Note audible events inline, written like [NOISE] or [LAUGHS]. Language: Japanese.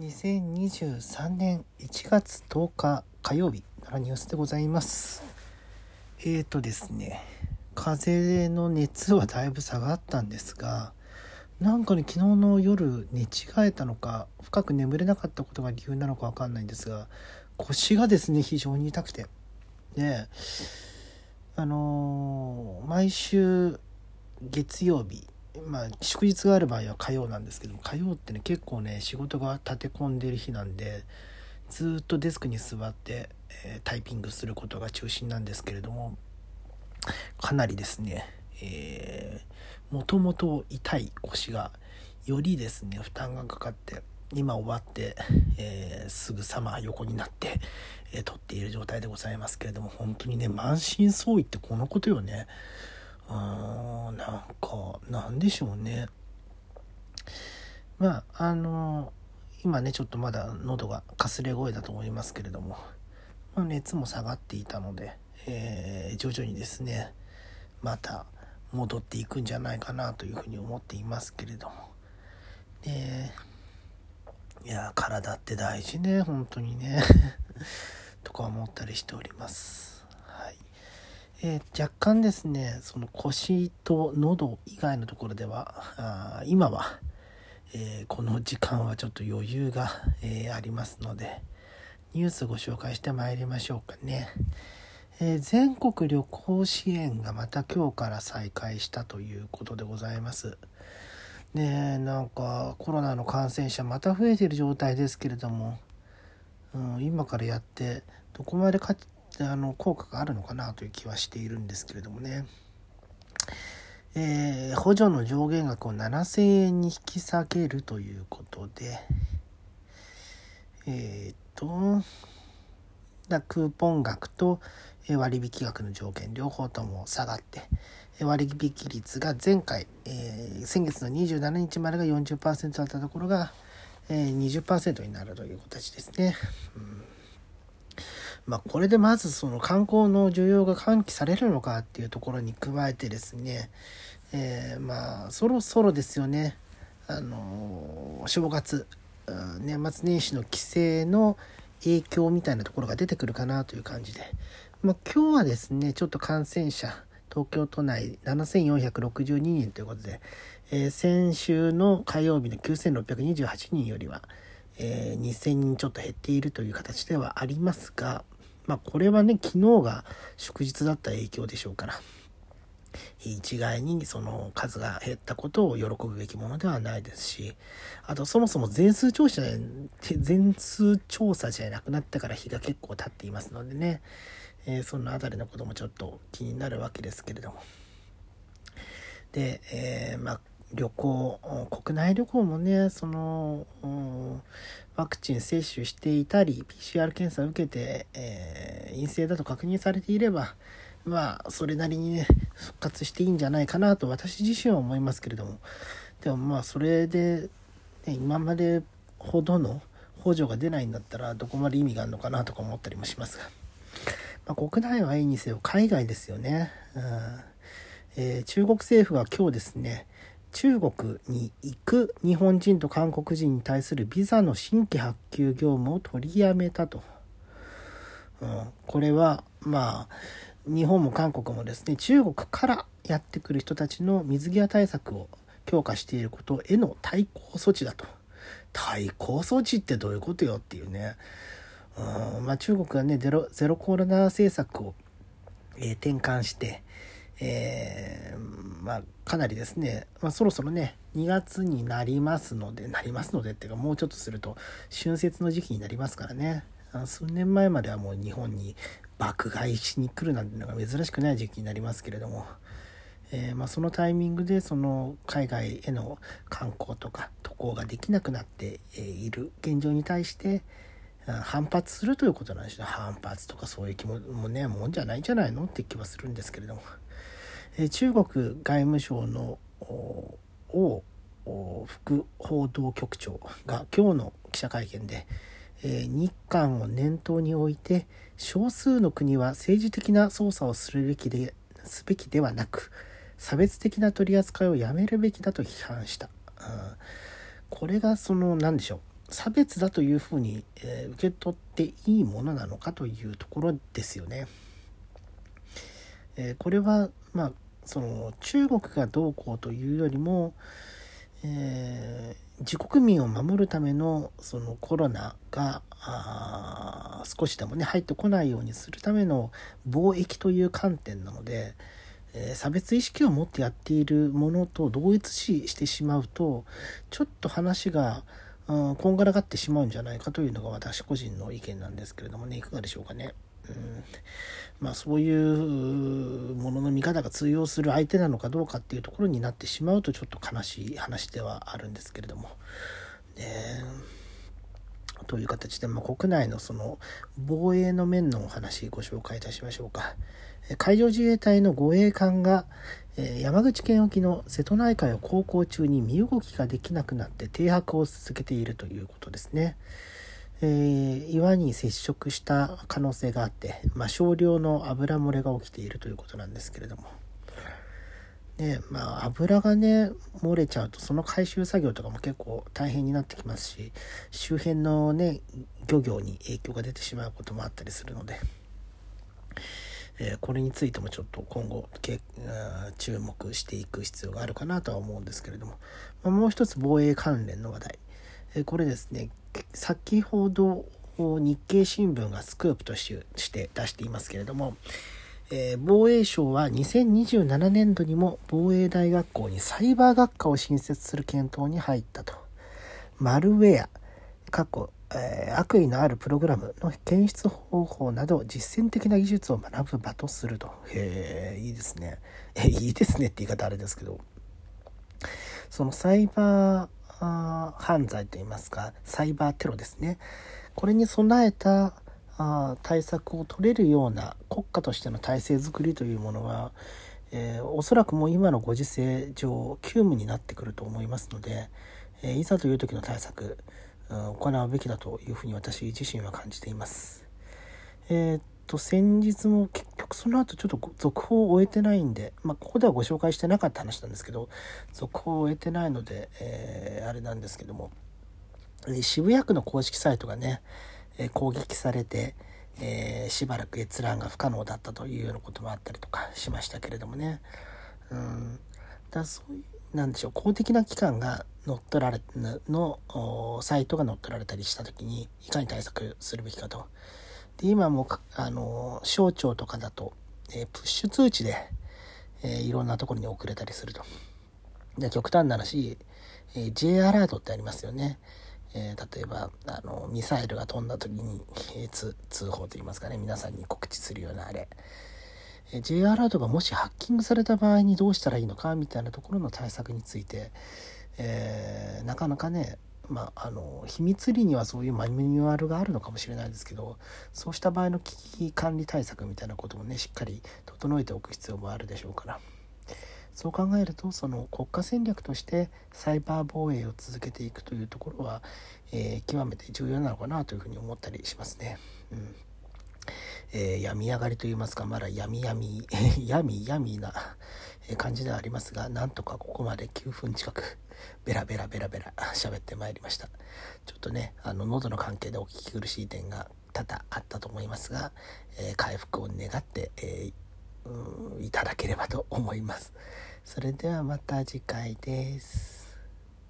2023年1月10日火曜日のニュースでございます。えーとですね風の熱はだいぶ下がったんですがなんかね昨日の夜寝違えたのか深く眠れなかったことが理由なのかわかんないんですが腰がですね非常に痛くて。であのー、毎週月曜日まあ祝日がある場合は火曜なんですけども火曜ってね結構ね仕事が立て込んでる日なんでずっとデスクに座って、えー、タイピングすることが中心なんですけれどもかなりですねえー、もともと痛い腰がよりですね負担がかかって今終わって、えー、すぐさま横になって、えー、撮っている状態でございますけれども本当にね満身創痍ってこのことよね。うーんなんかなんでしょうね。まああの今ねちょっとまだ喉がかすれ声だと思いますけれども、まあ、熱も下がっていたので、えー、徐々にですねまた戻っていくんじゃないかなというふうに思っていますけれども。でいや体って大事ね本当にね。[LAUGHS] とか思ったりしております。えー、若干ですね、その腰と喉以外のところでは、あ今は、えー、この時間はちょっと余裕が、えー、ありますので、ニュースご紹介してまいりましょうかね。え全国旅行支援がまた今日から再開したということでございます。で、なんかコロナの感染者また増えてる状態ですけれども、うん、今からやってどこまでかあの効果があるのかなという気はしているんですけれどもね。えー、補助の上限額を7000円に引き下げるということで、えっ、と、だクーポン額と割引額の上限両方とも下がって割引率が前回、えー、先月の27日までが40%だったところが、えー、20%になるという形ですね。うんまあ、これでまずその観光の需要が喚起されるのかっていうところに加えてですね、えー、まあそろそろですよね。あの正月年末年始の帰省の影響みたいなところが出てくるかなという感じで、まあ、今日はですねちょっと感染者東京都内7462人ということで、えー、先週の火曜日の9628人よりは、えー、2000人ちょっと減っているという形ではありますが、まあこれはね、昨日が祝日だった影響でしょうから、一概にその数が減ったことを喜ぶべきものではないですし、あとそもそも全数調査、全数調査じゃなくなってから日が結構経っていますのでね、えー、そのあたりのこともちょっと気になるわけですけれども。で、えー、まあ旅行国内旅行もねその、ワクチン接種していたり PCR 検査を受けて、えー、陰性だと確認されていればまあそれなりにね復活していいんじゃないかなと私自身は思いますけれども。でもまあそれで、ね、今までほどの補助が出ないんだったらどこまで意味があるのかなとか思ったりもしますが、まあ、国内はいいにせよ海外ですよね、うん。えー、中国政府は今日ですね中国に行く日本人と韓国人に対するビザの新規発給業務を取りやめたと。うん、これはまあ日本も韓国もですね中国からやってくる人たちの水際対策を強化していることへの対抗措置だと。対抗措置ってどういうことよっていうね。うんまあ、中国はねゼロゼロコロナ政策を、えー、転換して、えー、まあ、かなりですね、まあ、そろそろね、2月になりますので、なりますのでっていうか、もうちょっとすると、春節の時期になりますからね。数年前まではもう日本に爆買いしに来るなんていうのが珍しくない時期になりますけれども、えー、まあ、そのタイミングでその海外への観光とか渡航ができなくなっている現状に対して反発するということなんですよ反発とかそういう気ももねもんじゃないんじゃないのって気はするんですけれども。中国外務省の王副報道局長が今日の記者会見で、日韓を念頭に置いて少数の国は政治的な操作をするべきですべきではなく差別的な取り扱いをやめるべきだと批判した、うん、これがその何でしょう差別だというふうに、え、受け取っていいものなのかというところですよね。え、これはまあその中国がどうこうというよりも、えー、自国民を守るためのそのコロナが少しでもね入ってこないようにするための貿易という観点なので、えー、差別意識を持ってやっているものと同一視してしまうとちょっと話が、こんがらがってしまうんじゃないかというのが私個人の意見なんですけれどもねいかがでしょうかね。まあそういうものの見方が通用する相手なのかどうかっていうところになってしまうとちょっと悲しい話ではあるんですけれども。ねという形で、まあ、国内のその防衛の面のお話ご紹介いたしましょうか。海上自衛隊の護衛艦が、山口県沖の瀬戸内海を航行中に身動きができなくなって停泊を続けているということですね。えー、岩に接触した可能性があって、まあ、少量の油漏れが起きているということなんですけれども。ねまあ、油がね漏れちゃうとその回収作業とかも結構大変になってきますし周辺のね漁業に影響が出てしまうこともあったりするので、えー、これについてもちょっと今後け注目していく必要があるかなとは思うんですけれども、まあ、もう一つ防衛関連の話題、えー、これですね。先ほど日経新聞がスクープとして出していますけれども、えー、防衛省は2027年度にも防衛大学校にサイバー学科を新設する検討に入ったと。マルウェア、過去、えー、悪意のあるプログラムの検出方法など実践的な技術を学ぶ場とすると。へえ、いいですね。え、いいですねって言い方あれですけど。そのサイバー犯罪といいますか、サイバーテロですね。これに備えたあ対策を取れるような国家としての体制づくりというものは、えー、おそらくもう今のご時世上急務になってくると思いますので、えー、いざという時の対策、うん、行うべきだというふうに私自身は感じています。えー、っと先日も結局その後ちょっと続報を終えてないんで、まあ、ここではご紹介してなかった話なんですけど続報を終えてないので、えあれなんですけども渋谷区の公式サイトがねえ攻撃されて、えー、しばらく閲覧が不可能だったというようなこともあったりとかしましたけれどもね。うん、だそういうなんでしょう公的な機関が乗っ取られのサイトが乗っ取られたりした時にいかに対策するべきかと。で今もあの省庁とかだと、えー、プッシュ通知で、えー、いろんなところに送れたりすると。で極端な話、えー、J アラートってありますよね。えー、例えばあのミサイルが飛んだ時に、えー、通報といいますかね皆さんに告知するようなあれ、J アラートがもしハッキングされた場合にどうしたらいいのかみたいなところの対策について、えーなかなかねまあ、あの秘密裏にはそういうマニュアルがあるのかもしれないですけどそうした場合の危機管理対策みたいなこともねしっかり整えておく必要もあるでしょうから。そう考えるとその国家戦略としてサイバー防衛を続けていくというところは、えー、極めて重要なのかなというふうに思ったりしますね。うんえー、病み上がりといいますかまだ闇闇 [LAUGHS] 闇闇な感じではありますがなんとかここまで9分近くベラベラベラベラ喋ってまいりましたちょっとねあの喉の関係でお聞き苦しい点が多々あったと思いますが、えー、回復を願って、えー、いただければと思います。それではまた次回です。